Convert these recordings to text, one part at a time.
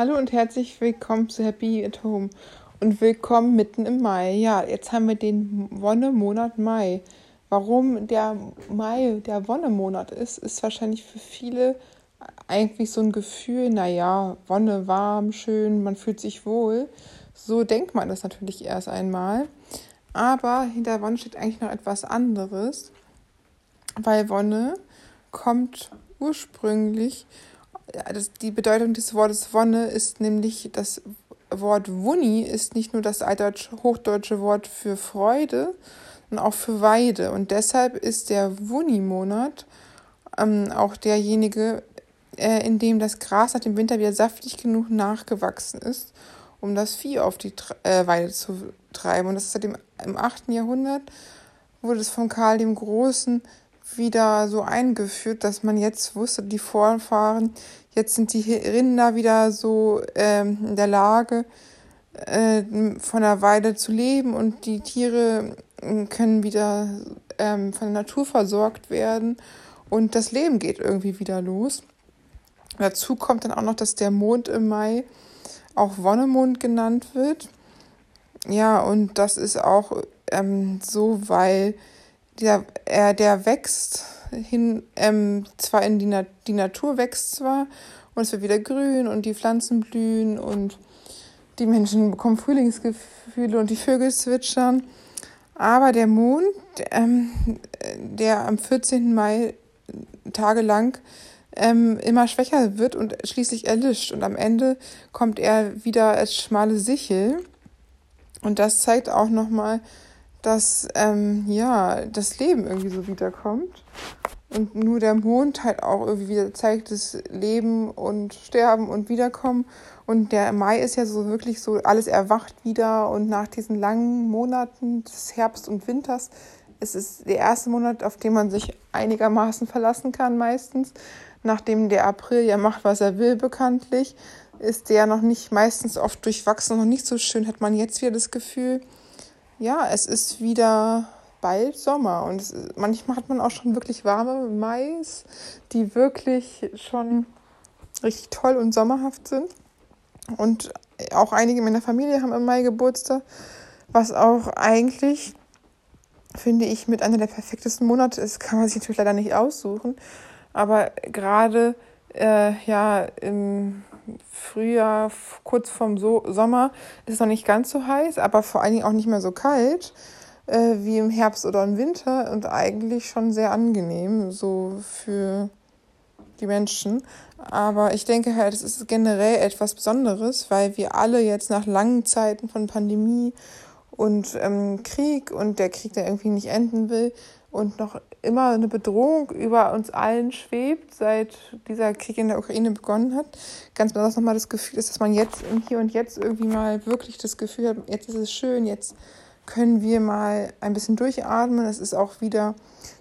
Hallo und herzlich willkommen zu Happy at Home und willkommen mitten im Mai. Ja, jetzt haben wir den Wonnemonat Mai. Warum der Mai der Wonnemonat ist, ist wahrscheinlich für viele eigentlich so ein Gefühl, naja, Wonne, warm, schön, man fühlt sich wohl. So denkt man das natürlich erst einmal. Aber hinter Wonne steht eigentlich noch etwas anderes, weil Wonne kommt ursprünglich die Bedeutung des Wortes Wonne ist nämlich das Wort Wunni ist nicht nur das altdeutsch, hochdeutsche Wort für Freude, sondern auch für Weide. Und deshalb ist der Wunni-Monat ähm, auch derjenige, äh, in dem das Gras nach dem Winter wieder saftig genug nachgewachsen ist, um das Vieh auf die äh, Weide zu treiben. Und das ist seit dem im 8. Jahrhundert wurde es von Karl dem Großen wieder so eingeführt, dass man jetzt wusste, die Vorfahren, jetzt sind die Rinder wieder so ähm, in der Lage, äh, von der Weide zu leben und die Tiere äh, können wieder ähm, von der Natur versorgt werden und das Leben geht irgendwie wieder los. Dazu kommt dann auch noch, dass der Mond im Mai auch Wonnemond genannt wird. Ja, und das ist auch ähm, so, weil der, äh, der wächst hin, ähm, zwar in die, Na die Natur wächst zwar und es wird wieder grün und die Pflanzen blühen und die Menschen bekommen Frühlingsgefühle und die Vögel zwitschern. Aber der Mond, ähm, der am 14. Mai tagelang ähm, immer schwächer wird und schließlich erlischt. Und am Ende kommt er wieder als schmale Sichel. Und das zeigt auch nochmal, dass ähm, ja das Leben irgendwie so wiederkommt. Und nur der Mond halt auch irgendwie wieder zeigt das Leben und Sterben und Wiederkommen. Und der Mai ist ja so wirklich so alles erwacht wieder. Und nach diesen langen Monaten des Herbst und Winters es ist der erste Monat, auf den man sich einigermaßen verlassen kann meistens, nachdem der April ja macht, was er will bekanntlich, ist der noch nicht meistens oft durchwachsen, noch nicht so schön, hat man jetzt wieder das Gefühl, ja, es ist wieder bald Sommer und es, manchmal hat man auch schon wirklich warme Mais, die wirklich schon richtig toll und sommerhaft sind. Und auch einige meiner Familie haben im Mai Geburtstag, was auch eigentlich, finde ich, mit einer der perfektesten Monate ist. Kann man sich natürlich leider nicht aussuchen. Aber gerade äh, ja im Frühjahr, kurz vorm so Sommer, ist es noch nicht ganz so heiß, aber vor allen Dingen auch nicht mehr so kalt äh, wie im Herbst oder im Winter und eigentlich schon sehr angenehm, so für die Menschen. Aber ich denke halt, es ist generell etwas Besonderes, weil wir alle jetzt nach langen Zeiten von Pandemie und ähm, Krieg und der Krieg, der irgendwie nicht enden will, und noch immer eine Bedrohung über uns allen schwebt, seit dieser Krieg in der Ukraine begonnen hat. Ganz besonders nochmal das Gefühl ist, dass man jetzt im Hier und Jetzt irgendwie mal wirklich das Gefühl hat, jetzt ist es schön, jetzt können wir mal ein bisschen durchatmen. Es ist auch wieder,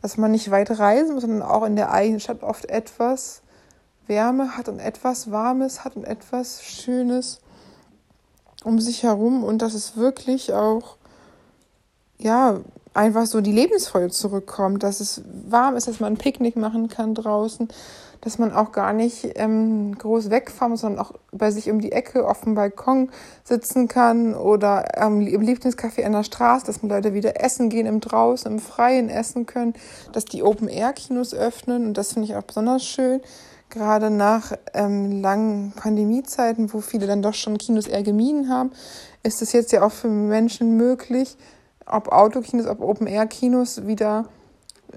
dass man nicht weit reisen muss, sondern auch in der eigenen Stadt oft etwas Wärme hat und etwas Warmes hat und etwas Schönes um sich herum und dass es wirklich auch, ja, einfach so die Lebensfreude zurückkommt, dass es warm ist, dass man ein Picknick machen kann draußen, dass man auch gar nicht ähm, groß wegfahren muss, sondern auch bei sich um die Ecke auf dem Balkon sitzen kann oder ähm, im Lieblingscafé an der Straße, dass man Leute wieder essen gehen im Draußen, im Freien essen können, dass die Open-Air-Kinos öffnen und das finde ich auch besonders schön. Gerade nach ähm, langen Pandemiezeiten, wo viele dann doch schon Kinos eher gemieden haben, ist es jetzt ja auch für Menschen möglich, ob Autokinos, ob Open-Air-Kinos wieder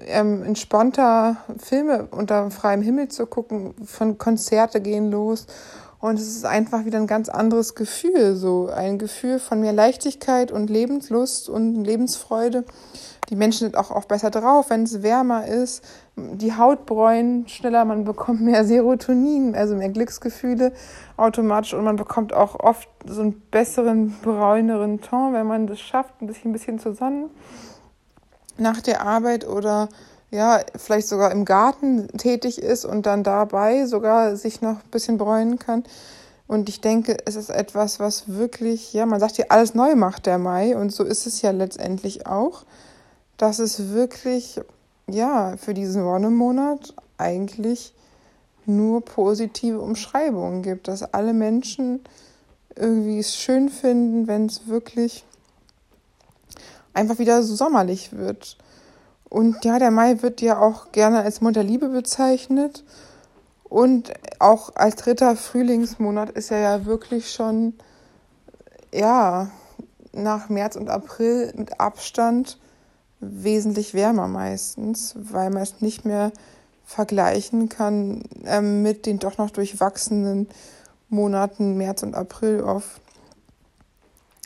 ähm, entspannter Filme unter freiem Himmel zu gucken, von Konzerte gehen los. Und es ist einfach wieder ein ganz anderes Gefühl, so ein Gefühl von mehr Leichtigkeit und Lebenslust und Lebensfreude. Die Menschen sind auch oft besser drauf, wenn es wärmer ist. Die Haut bräunen schneller, man bekommt mehr Serotonin, also mehr Glücksgefühle automatisch und man bekommt auch oft so einen besseren, bräuneren Ton, wenn man das schafft, ein bisschen, ein bisschen zu sonnen nach der Arbeit oder ja, vielleicht sogar im Garten tätig ist und dann dabei sogar sich noch ein bisschen bräunen kann. Und ich denke, es ist etwas, was wirklich, ja, man sagt ja, alles neu macht der Mai und so ist es ja letztendlich auch, dass es wirklich, ja, für diesen Wonnemonat eigentlich nur positive Umschreibungen gibt, dass alle Menschen irgendwie es schön finden, wenn es wirklich einfach wieder so sommerlich wird. Und ja, der Mai wird ja auch gerne als Monat der Liebe bezeichnet. Und auch als dritter Frühlingsmonat ist er ja wirklich schon, ja, nach März und April mit Abstand wesentlich wärmer meistens, weil man es nicht mehr vergleichen kann ähm, mit den doch noch durchwachsenen Monaten März und April oft.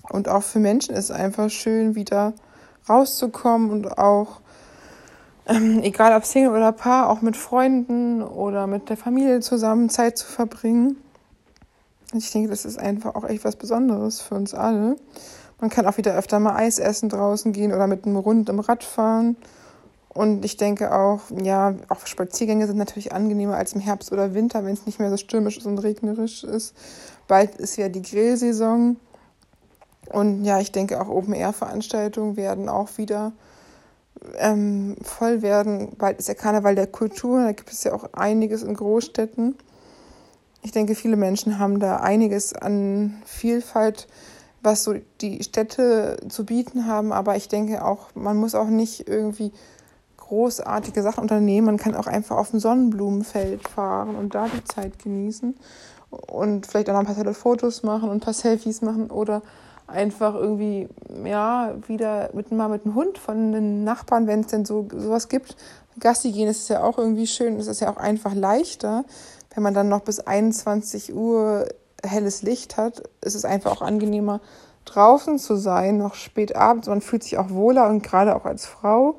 Und auch für Menschen ist es einfach schön, wieder rauszukommen und auch, ähm, egal ob Single oder Paar, auch mit Freunden oder mit der Familie zusammen Zeit zu verbringen. Ich denke, das ist einfach auch echt was Besonderes für uns alle. Man kann auch wieder öfter mal Eis essen draußen gehen oder mit einem Rund im Rad fahren. Und ich denke auch, ja, auch Spaziergänge sind natürlich angenehmer als im Herbst oder Winter, wenn es nicht mehr so stürmisch und regnerisch ist. Bald ist ja die Grillsaison. Und ja, ich denke auch Open-Air-Veranstaltungen werden auch wieder ähm, voll werden. Bald ist ja Karneval der Kultur, da gibt es ja auch einiges in Großstädten. Ich denke, viele Menschen haben da einiges an Vielfalt, was so die Städte zu bieten haben. Aber ich denke auch, man muss auch nicht irgendwie großartige Sachen unternehmen. Man kann auch einfach auf ein Sonnenblumenfeld fahren und da die Zeit genießen und vielleicht auch noch ein paar tolle Fotos machen und ein paar Selfies machen oder einfach irgendwie, ja, wieder mit, mal mit einem Hund von den Nachbarn, wenn es denn so sowas gibt. Gassi gehen, das ist ja auch irgendwie schön. Es ist ja auch einfach leichter, wenn man dann noch bis 21 Uhr helles Licht hat, ist es einfach auch angenehmer, draußen zu sein, noch spät abends. Man fühlt sich auch wohler und gerade auch als Frau.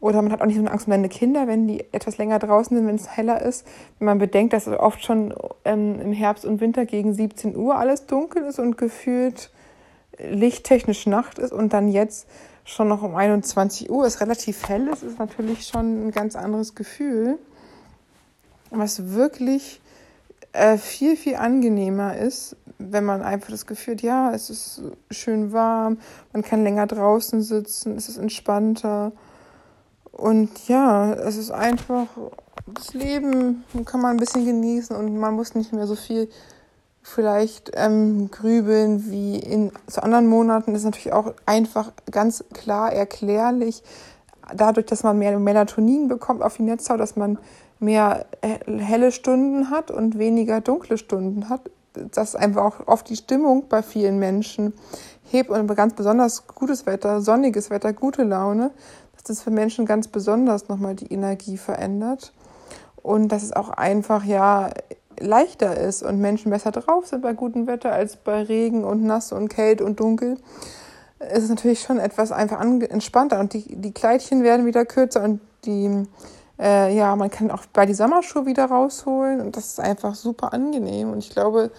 Oder man hat auch nicht so eine Angst um seine Kinder, wenn die etwas länger draußen sind, wenn es heller ist. Wenn man bedenkt, dass oft schon ähm, im Herbst und Winter gegen 17 Uhr alles dunkel ist und gefühlt lichttechnisch Nacht ist und dann jetzt schon noch um 21 Uhr ist relativ hell ist, ist natürlich schon ein ganz anderes Gefühl. Was wirklich äh, viel, viel angenehmer ist, wenn man einfach das Gefühl hat, ja, es ist schön warm, man kann länger draußen sitzen, es ist entspannter. Und ja, es ist einfach, das Leben kann man ein bisschen genießen und man muss nicht mehr so viel vielleicht ähm, grübeln wie in zu anderen Monaten. Das ist natürlich auch einfach ganz klar erklärlich, dadurch, dass man mehr Melatonin bekommt auf die Netzhaut, dass man mehr helle Stunden hat und weniger dunkle Stunden hat, dass einfach auch oft die Stimmung bei vielen Menschen hebt und ganz besonders gutes Wetter, sonniges Wetter, gute Laune, dass das für Menschen ganz besonders nochmal die Energie verändert und dass es auch einfach ja leichter ist und Menschen besser drauf sind bei gutem Wetter als bei Regen und nass und kält und dunkel. Es ist natürlich schon etwas einfach entspannter und die, die Kleidchen werden wieder kürzer und die äh, ja, man kann auch bei die Sommerschuhe wieder rausholen und das ist einfach super angenehm. Und ich glaube,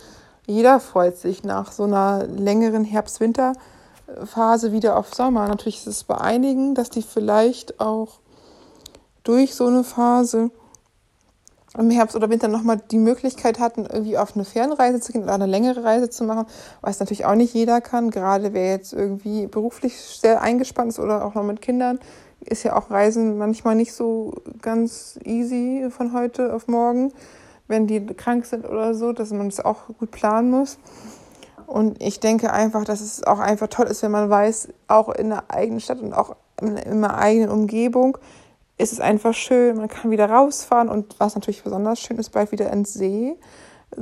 jeder freut sich nach so einer längeren Herbst-Winter-Phase wieder auf Sommer. Natürlich ist es bei einigen, dass die vielleicht auch durch so eine Phase im Herbst oder Winter nochmal die Möglichkeit hatten, irgendwie auf eine Fernreise zu gehen oder eine längere Reise zu machen, was natürlich auch nicht jeder kann, gerade wer jetzt irgendwie beruflich sehr eingespannt ist oder auch noch mit Kindern, ist ja auch Reisen manchmal nicht so ganz easy von heute auf morgen, wenn die krank sind oder so, dass man das auch gut planen muss. Und ich denke einfach, dass es auch einfach toll ist, wenn man weiß, auch in der eigenen Stadt und auch in der eigenen Umgebung ist es einfach schön. Man kann wieder rausfahren und was natürlich besonders schön ist, bald wieder ins See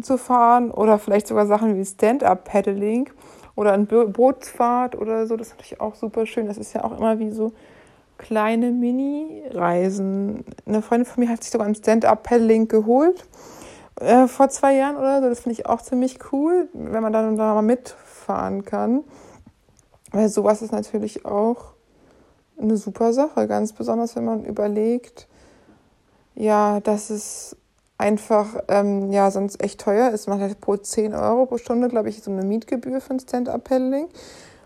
zu fahren oder vielleicht sogar Sachen wie Stand-up-Paddling oder eine Bootsfahrt oder so. Das ist natürlich auch super schön. Das ist ja auch immer wie so kleine Mini-Reisen. Eine Freundin von mir hat sich sogar ein Stand-Up-Paddling geholt äh, vor zwei Jahren oder so. Das finde ich auch ziemlich cool, wenn man dann da mal mitfahren kann. Weil sowas ist natürlich auch eine super Sache, ganz besonders wenn man überlegt, ja, dass es einfach, ähm, ja, sonst echt teuer ist. Man hat pro 10 Euro pro Stunde, glaube ich, so eine Mietgebühr für ein Stand-Up-Paddling.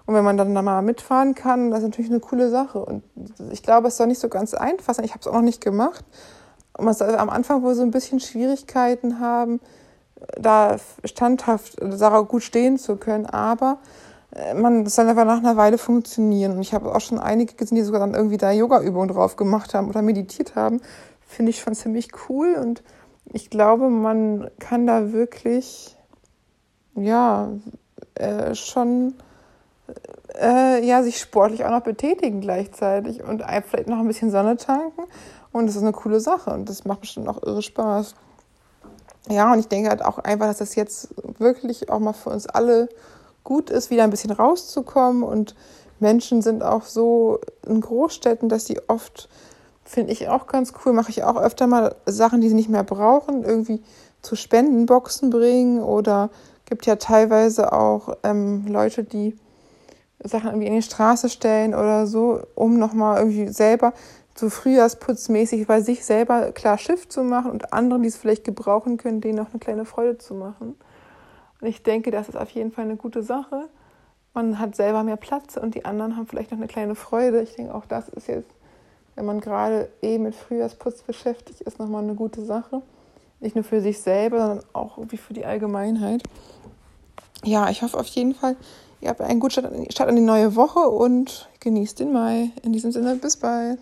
Und wenn man dann da mal mitfahren kann, das ist natürlich eine coole Sache. Und ich glaube, es soll nicht so ganz einfach sein. Ich habe es auch noch nicht gemacht. Und man soll am Anfang wohl so ein bisschen Schwierigkeiten haben, da standhaft, da gut stehen zu können. Aber man, das soll einfach nach einer Weile funktionieren. Und ich habe auch schon einige gesehen, die sogar dann irgendwie da Yoga-Übungen drauf gemacht haben oder meditiert haben. Finde ich schon ziemlich cool. Und ich glaube, man kann da wirklich, ja, äh, schon äh, ja, sich sportlich auch noch betätigen gleichzeitig und vielleicht noch ein bisschen Sonne tanken. Und das ist eine coole Sache und das macht bestimmt auch irre Spaß. Ja, und ich denke halt auch einfach, dass das jetzt wirklich auch mal für uns alle gut ist, wieder ein bisschen rauszukommen. Und Menschen sind auch so in Großstädten, dass sie oft, finde ich auch ganz cool, mache ich auch öfter mal Sachen, die sie nicht mehr brauchen, irgendwie zu Spendenboxen bringen. Oder gibt ja teilweise auch ähm, Leute, die Sachen irgendwie in die Straße stellen oder so, um nochmal irgendwie selber so frühjahrsputzmäßig bei sich selber klar Schiff zu machen und anderen, die es vielleicht gebrauchen können, denen noch eine kleine Freude zu machen. Und ich denke, das ist auf jeden Fall eine gute Sache. Man hat selber mehr Platz und die anderen haben vielleicht noch eine kleine Freude. Ich denke, auch das ist jetzt, wenn man gerade eben mit Frühjahrsputz beschäftigt ist, nochmal eine gute Sache. Nicht nur für sich selber, sondern auch irgendwie für die Allgemeinheit. Ja, ich hoffe auf jeden Fall, Ihr habt einen guten Start in die neue Woche und genießt den Mai. In diesem Sinne, bis bald.